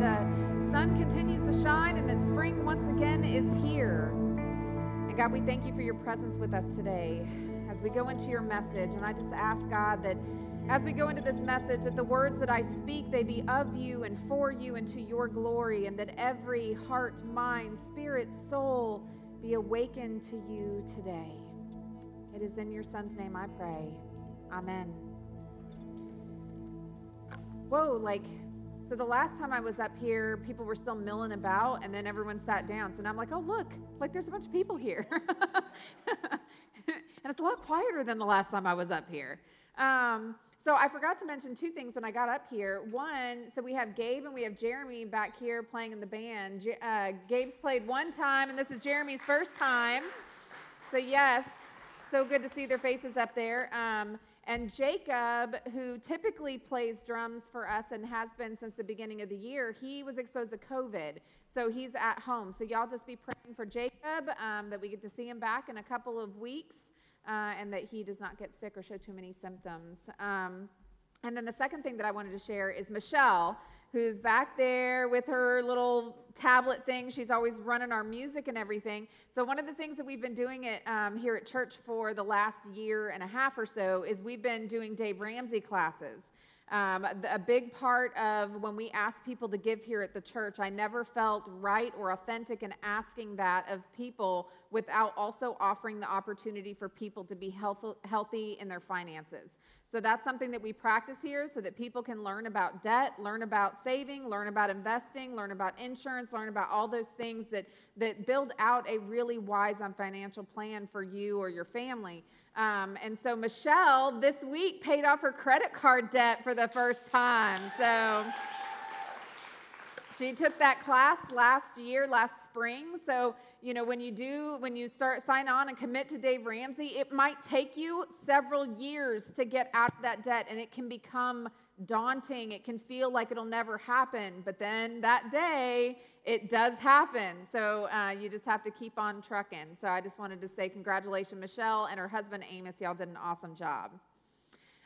that the sun continues to shine and that spring once again is here. And God, we thank you for your presence with us today as we go into your message. And I just ask, God, that as we go into this message, that the words that I speak, they be of you and for you and to your glory, and that every heart, mind, spirit, soul be awakened to you today. It is in your Son's name I pray. Amen. Whoa, like, so the last time I was up here, people were still milling about, and then everyone sat down. So now I'm like, oh, look, like there's a bunch of people here. and it's a lot quieter than the last time I was up here. Um, so I forgot to mention two things when I got up here. One, so we have Gabe and we have Jeremy back here playing in the band. Uh, Gabe's played one time, and this is Jeremy's first time. So yes, so good to see their faces up there. Um, and Jacob, who typically plays drums for us and has been since the beginning of the year, he was exposed to COVID. So he's at home. So y'all just be praying for Jacob um, that we get to see him back in a couple of weeks uh, and that he does not get sick or show too many symptoms. Um, and then the second thing that I wanted to share is Michelle, who's back there with her little tablet thing. She's always running our music and everything. So, one of the things that we've been doing it um, here at church for the last year and a half or so is we've been doing Dave Ramsey classes. Um, a big part of when we ask people to give here at the church, I never felt right or authentic in asking that of people without also offering the opportunity for people to be health, healthy in their finances. So that's something that we practice here so that people can learn about debt, learn about saving, learn about investing, learn about insurance, learn about all those things that, that build out a really wise on financial plan for you or your family. Um, and so Michelle this week paid off her credit card debt for the first time. So she took that class last year, last spring. So, you know, when you do, when you start sign on and commit to Dave Ramsey, it might take you several years to get out of that debt and it can become daunting. It can feel like it'll never happen. But then that day, it does happen. So uh, you just have to keep on trucking. So I just wanted to say congratulations, Michelle and her husband Amos. Y'all did an awesome job.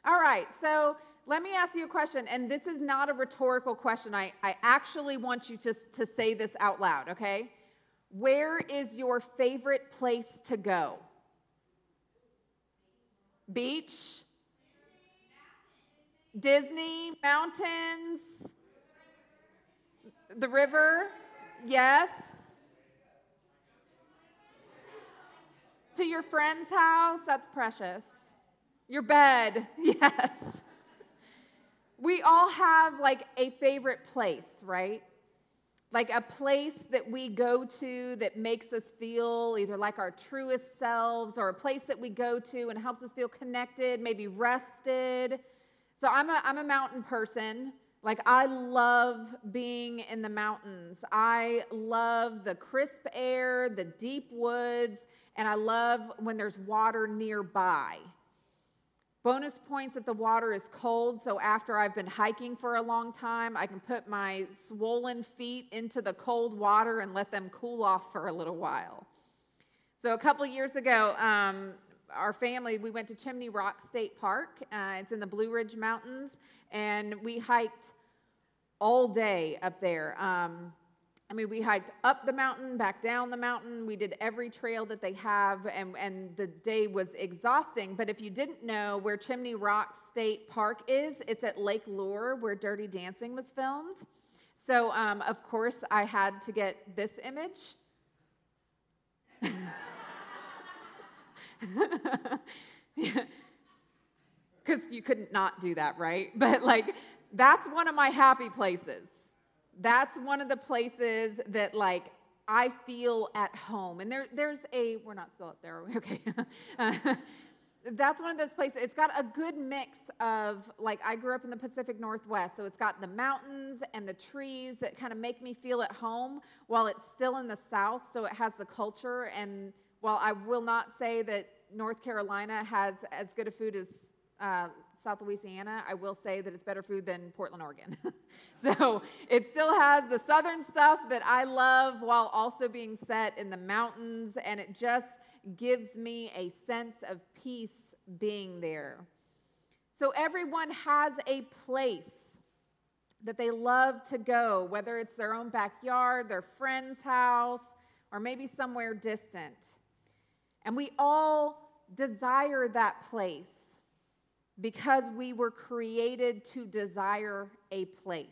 All right, so let me ask you a question, and this is not a rhetorical question. I, I actually want you to, to say this out loud, okay? Where is your favorite place to go? Beach? Disney, mountains, the river, yes. To your friend's house, that's precious. Your bed, yes. We all have like a favorite place, right? Like a place that we go to that makes us feel either like our truest selves or a place that we go to and helps us feel connected, maybe rested. So I'm a, I'm a mountain person. Like, I love being in the mountains. I love the crisp air, the deep woods, and I love when there's water nearby. Bonus points that the water is cold, so after I've been hiking for a long time, I can put my swollen feet into the cold water and let them cool off for a little while. So, a couple years ago, um, our family, we went to Chimney Rock State Park. Uh, it's in the Blue Ridge Mountains, and we hiked all day up there. Um, I mean, we hiked up the mountain, back down the mountain. We did every trail that they have, and, and the day was exhausting. But if you didn't know where Chimney Rock State Park is, it's at Lake Lure, where Dirty Dancing was filmed. So, um, of course, I had to get this image. Because you couldn't not do that, right? But like, that's one of my happy places. That's one of the places that like I feel at home. And there, there's a, we're not still up there, okay? that's one of those places. It's got a good mix of, like, I grew up in the Pacific Northwest, so it's got the mountains and the trees that kind of make me feel at home while it's still in the South, so it has the culture. And while I will not say that North Carolina has as good a food as uh, South Louisiana, I will say that it's better food than Portland, Oregon. so it still has the southern stuff that I love while also being set in the mountains, and it just gives me a sense of peace being there. So everyone has a place. that they love to go, whether it's their own backyard, their friend's house, or maybe somewhere distant. And we all desire that place because we were created to desire a place.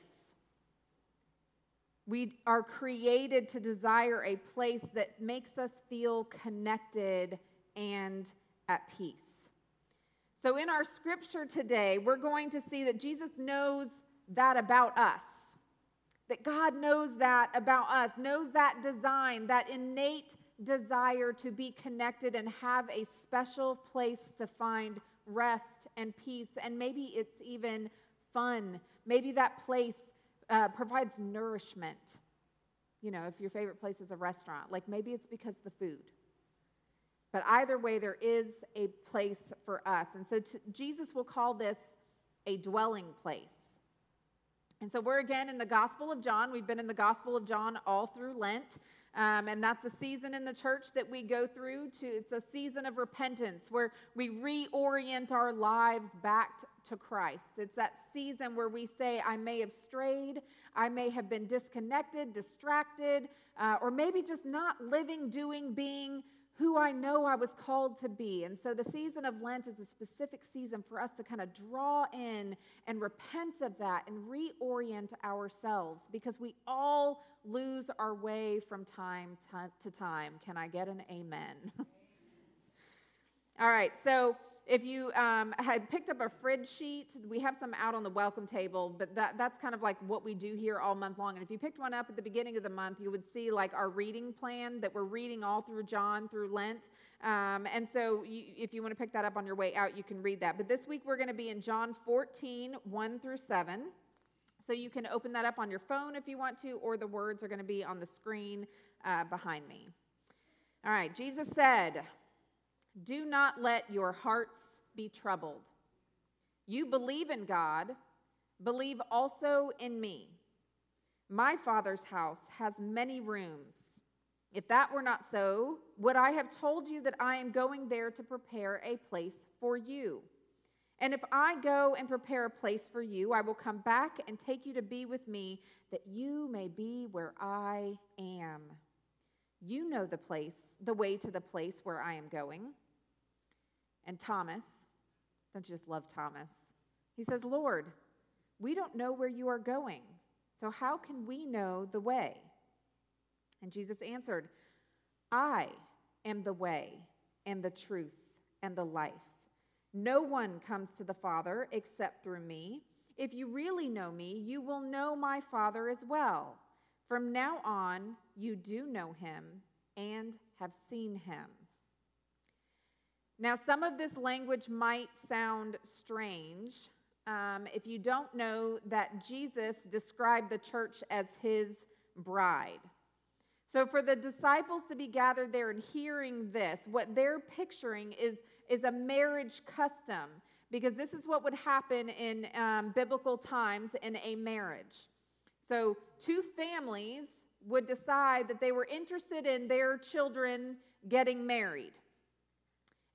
We are created to desire a place that makes us feel connected and at peace. So, in our scripture today, we're going to see that Jesus knows that about us. That God knows that about us, knows that design, that innate desire to be connected and have a special place to find rest and peace. And maybe it's even fun. Maybe that place uh, provides nourishment. You know, if your favorite place is a restaurant, like maybe it's because the food. But either way, there is a place for us. And so t- Jesus will call this a dwelling place. And so we're again in the Gospel of John. We've been in the Gospel of John all through Lent. Um, and that's a season in the church that we go through to it's a season of repentance where we reorient our lives back to Christ. It's that season where we say, I may have strayed, I may have been disconnected, distracted, uh, or maybe just not living, doing, being who I know I was called to be. And so the season of Lent is a specific season for us to kind of draw in and repent of that and reorient ourselves because we all lose our way from time to time. Can I get an amen? all right, so if you um, had picked up a fridge sheet, we have some out on the welcome table, but that, that's kind of like what we do here all month long. And if you picked one up at the beginning of the month, you would see like our reading plan that we're reading all through John through Lent. Um, and so you, if you want to pick that up on your way out, you can read that. But this week we're going to be in John 14, 1 through 7. So you can open that up on your phone if you want to, or the words are going to be on the screen uh, behind me. All right, Jesus said, do not let your hearts be troubled. You believe in God, believe also in me. My Father's house has many rooms. If that were not so, would I have told you that I am going there to prepare a place for you? And if I go and prepare a place for you, I will come back and take you to be with me, that you may be where I am. You know the place, the way to the place where I am going. And Thomas, don't you just love Thomas? He says, Lord, we don't know where you are going, so how can we know the way? And Jesus answered, I am the way and the truth and the life. No one comes to the Father except through me. If you really know me, you will know my Father as well. From now on, you do know him and have seen him. Now, some of this language might sound strange um, if you don't know that Jesus described the church as his bride. So, for the disciples to be gathered there and hearing this, what they're picturing is, is a marriage custom, because this is what would happen in um, biblical times in a marriage. So, two families would decide that they were interested in their children getting married.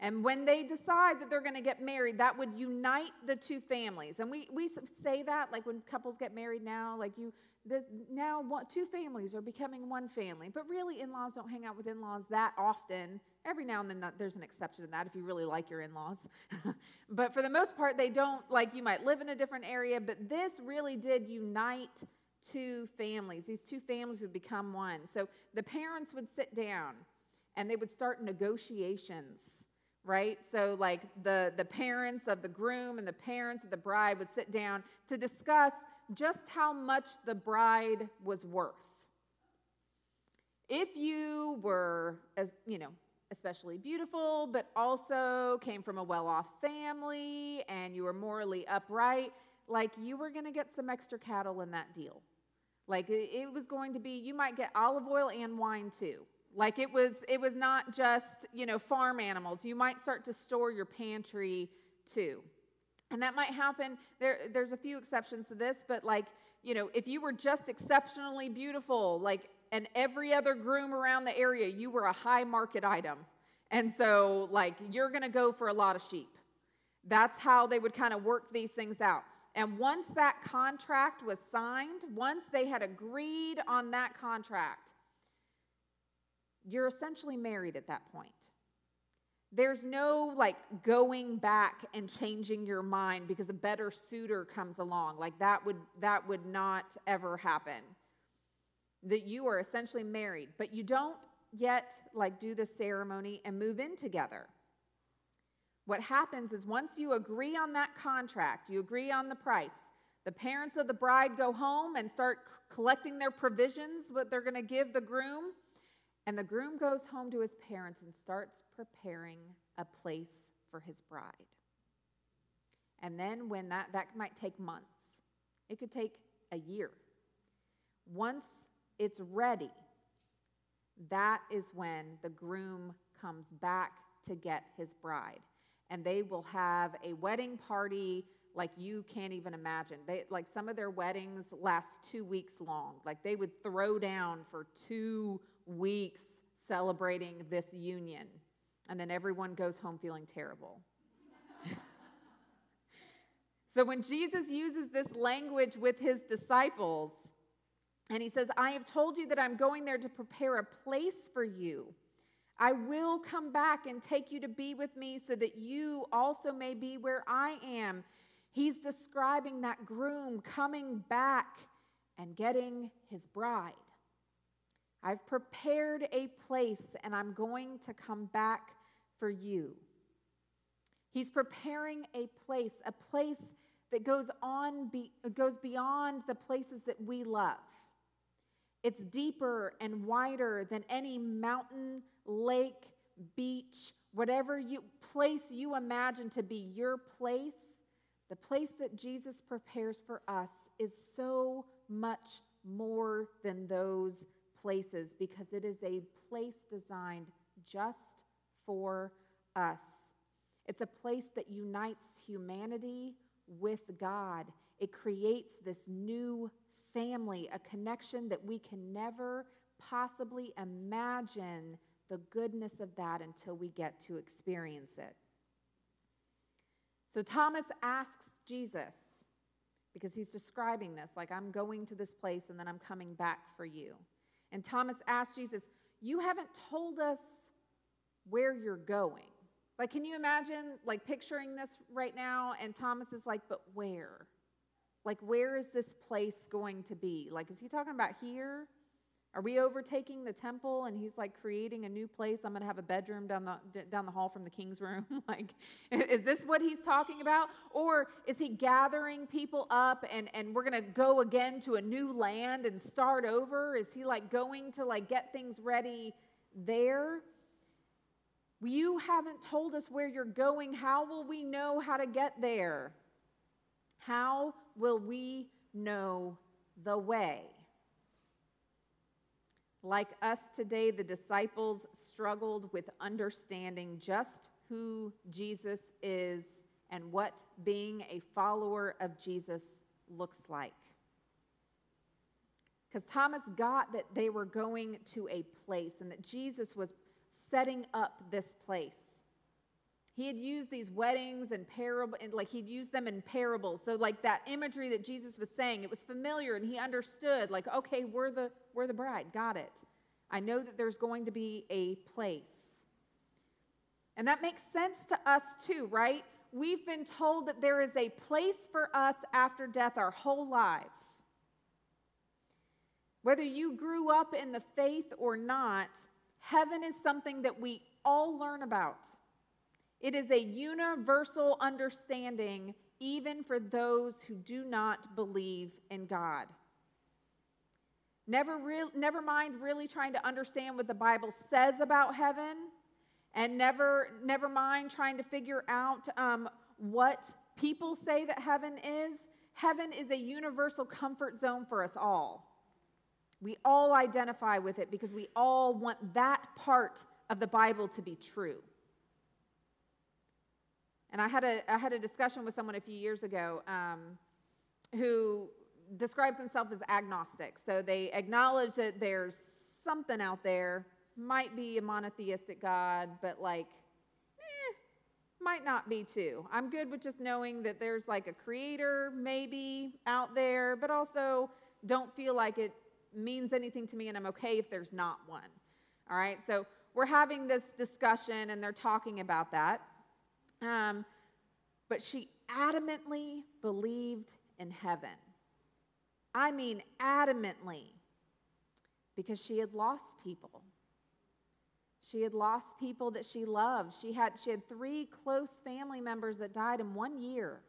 And when they decide that they're going to get married, that would unite the two families. And we, we say that like when couples get married now, like you, the, now two families are becoming one family. But really, in laws don't hang out with in laws that often. Every now and then, that, there's an exception to that if you really like your in laws. but for the most part, they don't, like you might live in a different area. But this really did unite two families. These two families would become one. So the parents would sit down and they would start negotiations right? So, like the, the parents of the groom and the parents of the bride would sit down to discuss just how much the bride was worth. If you were, as you know, especially beautiful, but also came from a well off family and you were morally upright, like you were going to get some extra cattle in that deal. Like it was going to be, you might get olive oil and wine too. Like it was, it was not just, you know, farm animals. You might start to store your pantry too. And that might happen. There, there's a few exceptions to this, but like, you know, if you were just exceptionally beautiful, like, and every other groom around the area, you were a high market item. And so, like, you're going to go for a lot of sheep. That's how they would kind of work these things out. And once that contract was signed, once they had agreed on that contract, you're essentially married at that point. There's no like going back and changing your mind because a better suitor comes along. Like that would that would not ever happen. That you are essentially married, but you don't yet like do the ceremony and move in together. What happens is once you agree on that contract, you agree on the price, the parents of the bride go home and start collecting their provisions, what they're going to give the groom. And the groom goes home to his parents and starts preparing a place for his bride. And then, when that, that might take months, it could take a year. Once it's ready, that is when the groom comes back to get his bride. And they will have a wedding party like you can't even imagine. They like some of their weddings last 2 weeks long. Like they would throw down for 2 weeks celebrating this union. And then everyone goes home feeling terrible. so when Jesus uses this language with his disciples, and he says, I have told you that I'm going there to prepare a place for you. I will come back and take you to be with me so that you also may be where I am. He's describing that groom coming back and getting his bride. I've prepared a place and I'm going to come back for you. He's preparing a place, a place that goes on be, goes beyond the places that we love. It's deeper and wider than any mountain, lake, beach, whatever you place you imagine to be your place. The place that Jesus prepares for us is so much more than those places because it is a place designed just for us. It's a place that unites humanity with God. It creates this new family, a connection that we can never possibly imagine the goodness of that until we get to experience it. So Thomas asks Jesus, because he's describing this, like, I'm going to this place and then I'm coming back for you. And Thomas asked Jesus, You haven't told us where you're going. Like, can you imagine, like, picturing this right now? And Thomas is like, But where? Like, where is this place going to be? Like, is he talking about here? Are we overtaking the temple and he's like creating a new place? I'm going to have a bedroom down the, down the hall from the king's room. like, is this what he's talking about? Or is he gathering people up and, and we're going to go again to a new land and start over? Is he like going to like get things ready there? You haven't told us where you're going. How will we know how to get there? How will we know the way? Like us today, the disciples struggled with understanding just who Jesus is and what being a follower of Jesus looks like. Because Thomas got that they were going to a place and that Jesus was setting up this place. He had used these weddings and parable, and like he'd used them in parables. So like that imagery that Jesus was saying, it was familiar, and he understood. Like, okay, we're the we're the bride. Got it. I know that there's going to be a place, and that makes sense to us too, right? We've been told that there is a place for us after death our whole lives. Whether you grew up in the faith or not, heaven is something that we all learn about. It is a universal understanding, even for those who do not believe in God. Never, re- never mind really trying to understand what the Bible says about heaven, and never, never mind trying to figure out um, what people say that heaven is. Heaven is a universal comfort zone for us all. We all identify with it because we all want that part of the Bible to be true. And I had a, I had a discussion with someone a few years ago um, who describes himself as agnostic. So they acknowledge that there's something out there, might be a monotheistic God, but like, eh, might not be too. I'm good with just knowing that there's like a creator maybe out there, but also don't feel like it means anything to me and I'm okay if there's not one. All right, so we're having this discussion and they're talking about that. Um, but she adamantly believed in heaven. I mean, adamantly, because she had lost people. She had lost people that she loved. She had, she had three close family members that died in one year.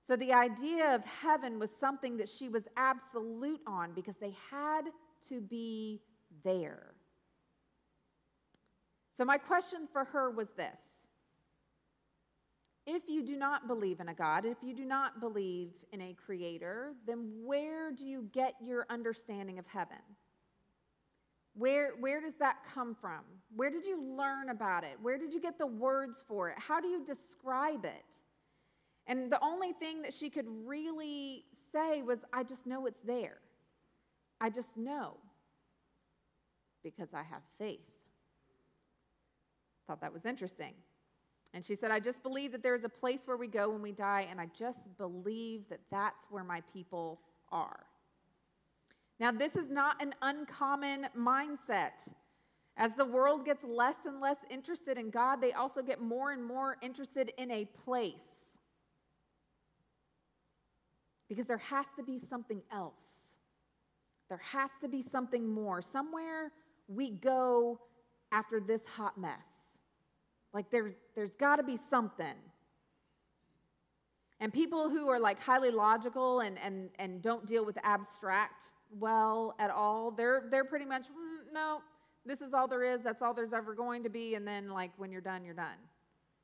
So the idea of heaven was something that she was absolute on because they had to be there. So, my question for her was this If you do not believe in a God, if you do not believe in a creator, then where do you get your understanding of heaven? Where, where does that come from? Where did you learn about it? Where did you get the words for it? How do you describe it? And the only thing that she could really say was, I just know it's there. I just know because I have faith. Thought that was interesting. And she said, I just believe that there's a place where we go when we die, and I just believe that that's where my people are. Now, this is not an uncommon mindset. As the world gets less and less interested in God, they also get more and more interested in a place. Because there has to be something else. There has to be something more. Somewhere we go after this hot mess. Like there's, there's got to be something. And people who are like highly logical and, and, and don't deal with abstract well at all, they're, they're pretty much, mm, no, this is all there is. That's all there's ever going to be. And then, like, when you're done, you're done.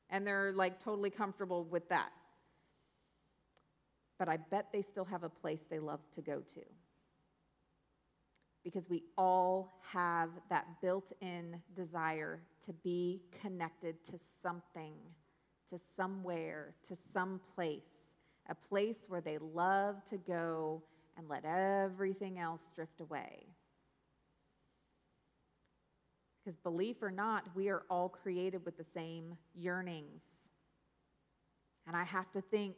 And they're like totally comfortable with that. But I bet they still have a place they love to go to. Because we all have that built in desire to be connected to something, to somewhere, to some place, a place where they love to go and let everything else drift away. Because, belief or not, we are all created with the same yearnings. And I have to think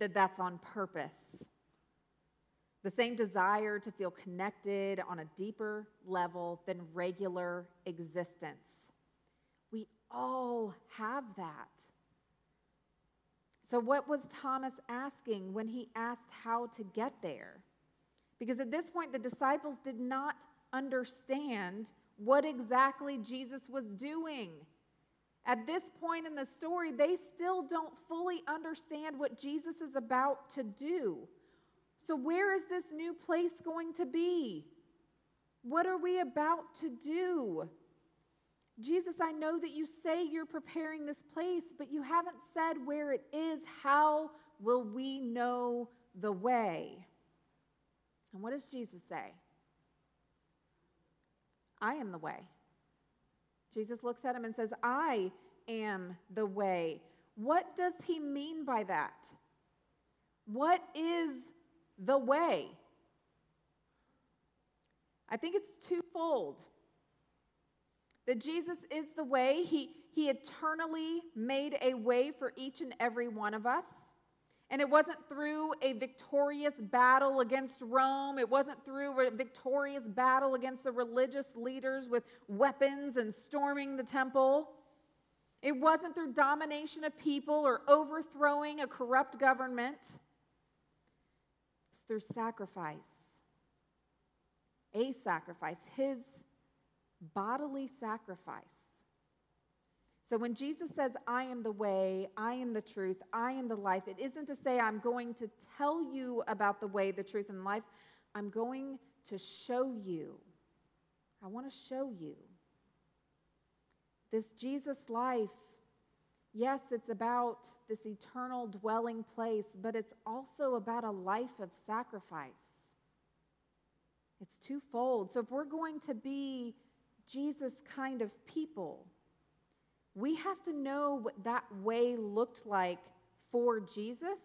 that that's on purpose. The same desire to feel connected on a deeper level than regular existence. We all have that. So, what was Thomas asking when he asked how to get there? Because at this point, the disciples did not understand what exactly Jesus was doing. At this point in the story, they still don't fully understand what Jesus is about to do. So, where is this new place going to be? What are we about to do? Jesus, I know that you say you're preparing this place, but you haven't said where it is. How will we know the way? And what does Jesus say? I am the way. Jesus looks at him and says, I am the way. What does he mean by that? What is the way? I think it's twofold. That Jesus is the way, he, he eternally made a way for each and every one of us. And it wasn't through a victorious battle against Rome. It wasn't through a victorious battle against the religious leaders with weapons and storming the temple. It wasn't through domination of people or overthrowing a corrupt government. Through sacrifice. A sacrifice, his bodily sacrifice. So when Jesus says, I am the way, I am the truth, I am the life, it isn't to say I'm going to tell you about the way, the truth, and the life. I'm going to show you. I want to show you. This Jesus life, yes, it's about this eternal dwelling place, but it's also about a life of sacrifice. It's twofold. So if we're going to be Jesus kind of people, we have to know what that way looked like for Jesus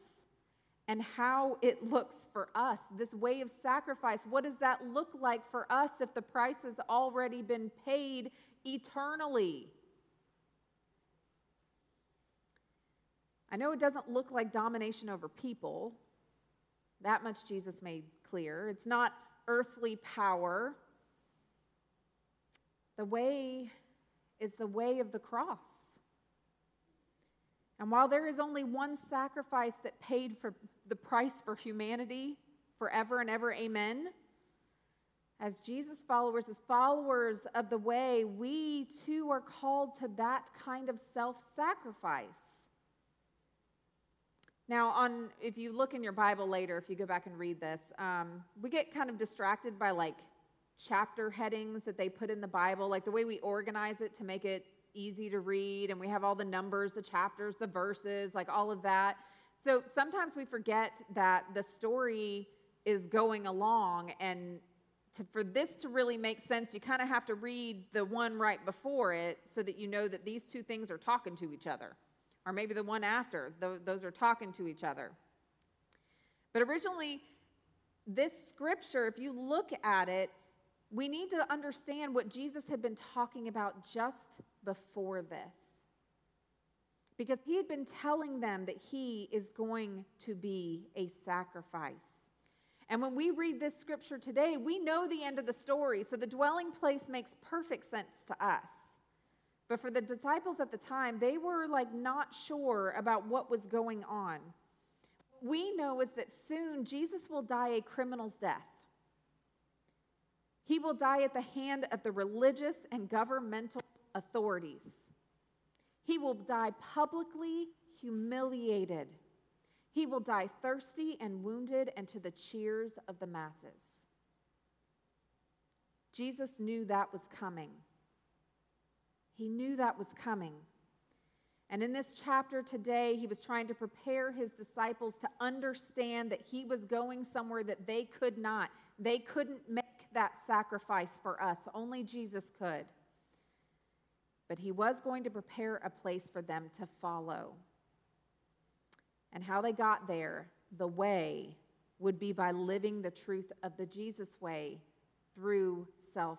and how it looks for us. This way of sacrifice, what does that look like for us if the price has already been paid eternally? I know it doesn't look like domination over people. That much Jesus made clear. It's not earthly power. The way is the way of the cross. And while there is only one sacrifice that paid for the price for humanity forever and ever, amen. As Jesus followers, as followers of the way, we too are called to that kind of self sacrifice. Now, on if you look in your Bible later, if you go back and read this, um, we get kind of distracted by like chapter headings that they put in the Bible, like the way we organize it to make it easy to read, and we have all the numbers, the chapters, the verses, like all of that. So sometimes we forget that the story is going along, and to, for this to really make sense, you kind of have to read the one right before it so that you know that these two things are talking to each other. Or maybe the one after, those are talking to each other. But originally, this scripture, if you look at it, we need to understand what Jesus had been talking about just before this. Because he had been telling them that he is going to be a sacrifice. And when we read this scripture today, we know the end of the story, so the dwelling place makes perfect sense to us. But for the disciples at the time, they were like not sure about what was going on. What we know is that soon Jesus will die a criminal's death. He will die at the hand of the religious and governmental authorities. He will die publicly humiliated. He will die thirsty and wounded and to the cheers of the masses. Jesus knew that was coming. He knew that was coming. And in this chapter today, he was trying to prepare his disciples to understand that he was going somewhere that they could not. They couldn't make that sacrifice for us, only Jesus could. But he was going to prepare a place for them to follow. And how they got there, the way, would be by living the truth of the Jesus way through self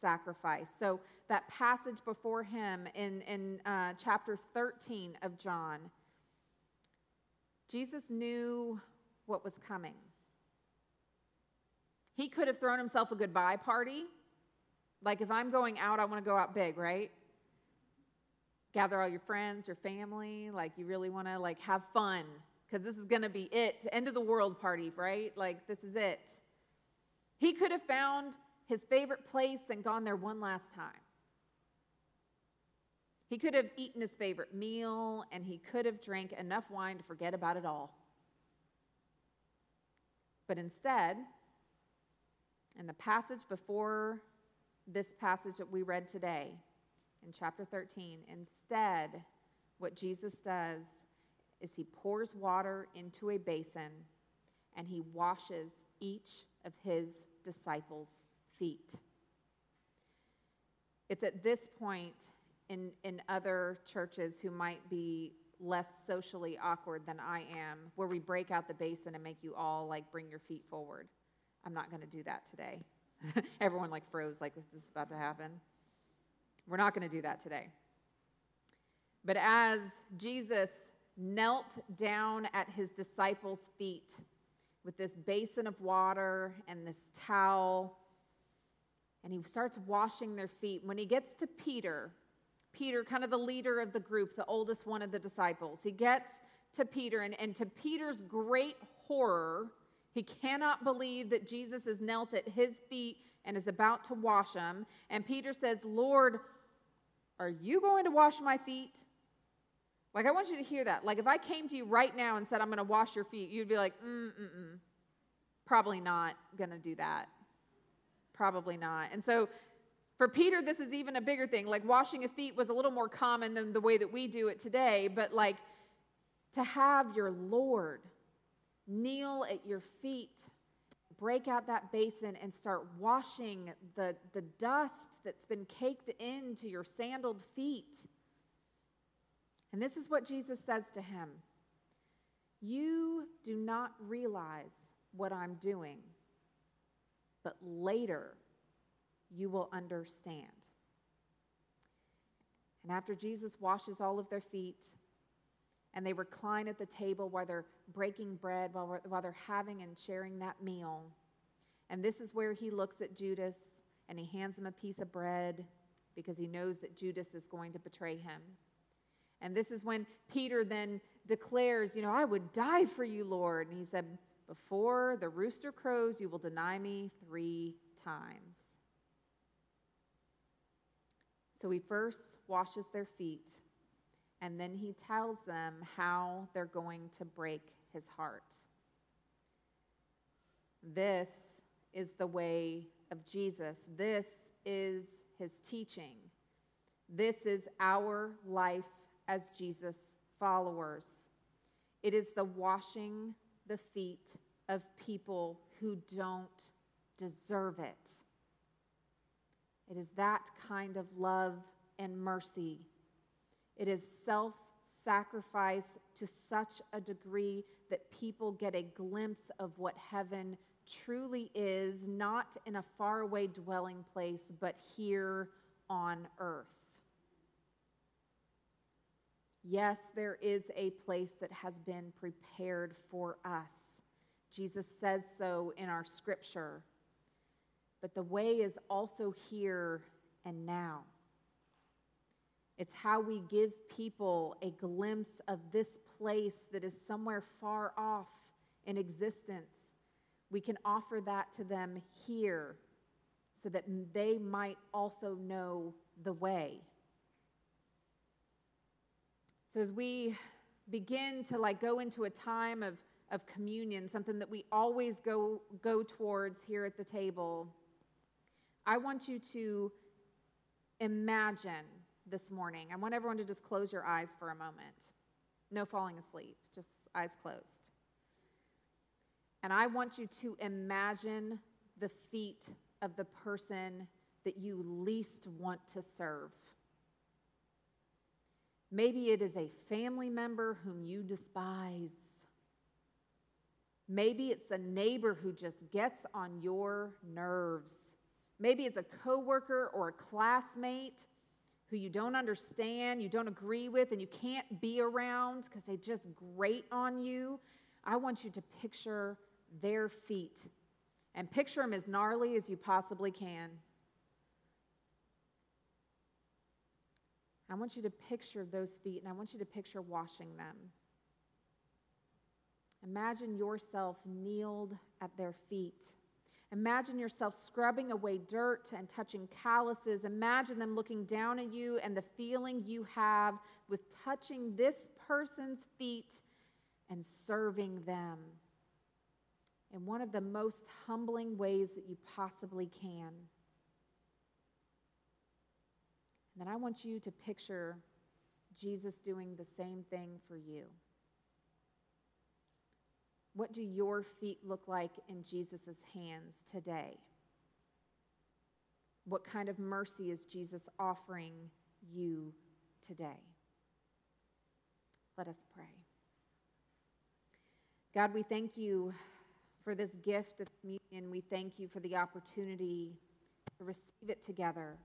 sacrifice. So, that passage before him in, in uh, chapter 13 of John, Jesus knew what was coming. He could have thrown himself a goodbye party. Like if I'm going out, I want to go out big, right? Gather all your friends, your family, like you really want to like have fun because this is going to be it, end of the world party, right? Like this is it. He could have found his favorite place and gone there one last time. He could have eaten his favorite meal and he could have drank enough wine to forget about it all. But instead, in the passage before this passage that we read today, in chapter 13, instead, what Jesus does is he pours water into a basin and he washes each of his disciples' feet. It's at this point in, in other churches who might be less socially awkward than I am, where we break out the basin and make you all like bring your feet forward. I'm not going to do that today. Everyone like froze, like, this is about to happen? We're not going to do that today. But as Jesus knelt down at his disciples' feet with this basin of water and this towel, and he starts washing their feet, when he gets to Peter, Peter, kind of the leader of the group, the oldest one of the disciples, he gets to Peter, and, and to Peter's great horror, he cannot believe that Jesus is knelt at his feet and is about to wash them. And Peter says, Lord, are you going to wash my feet? Like, I want you to hear that. Like, if I came to you right now and said, I'm going to wash your feet, you'd be like, mm, mm, mm. Probably not going to do that. Probably not. And so, for Peter, this is even a bigger thing. Like, washing a feet was a little more common than the way that we do it today. But, like, to have your Lord kneel at your feet, break out that basin, and start washing the, the dust that's been caked into your sandaled feet. And this is what Jesus says to him You do not realize what I'm doing, but later you will understand. And after Jesus washes all of their feet, and they recline at the table while they're breaking bread, while, while they're having and sharing that meal. And this is where he looks at Judas and he hands him a piece of bread because he knows that Judas is going to betray him. And this is when Peter then declares, You know, I would die for you, Lord. And he said, Before the rooster crows, you will deny me three times. So he first washes their feet, and then he tells them how they're going to break his heart. This is the way of Jesus. This is his teaching. This is our life as Jesus followers. It is the washing the feet of people who don't deserve it. It is that kind of love and mercy. It is self sacrifice to such a degree that people get a glimpse of what heaven truly is, not in a faraway dwelling place, but here on earth. Yes, there is a place that has been prepared for us. Jesus says so in our scripture. But the way is also here and now. It's how we give people a glimpse of this place that is somewhere far off in existence. We can offer that to them here so that they might also know the way. So as we begin to like go into a time of, of communion, something that we always go, go towards here at the table, I want you to imagine this morning. I want everyone to just close your eyes for a moment. No falling asleep, just eyes closed. And I want you to imagine the feet of the person that you least want to serve. Maybe it is a family member whom you despise. Maybe it's a neighbor who just gets on your nerves. Maybe it's a coworker or a classmate who you don't understand, you don't agree with, and you can't be around because they just grate on you. I want you to picture their feet and picture them as gnarly as you possibly can. I want you to picture those feet and I want you to picture washing them. Imagine yourself kneeled at their feet. Imagine yourself scrubbing away dirt and touching calluses. Imagine them looking down at you and the feeling you have with touching this person's feet and serving them in one of the most humbling ways that you possibly can. And then I want you to picture Jesus doing the same thing for you. What do your feet look like in Jesus' hands today? What kind of mercy is Jesus offering you today? Let us pray. God, we thank you for this gift of communion. We thank you for the opportunity to receive it together.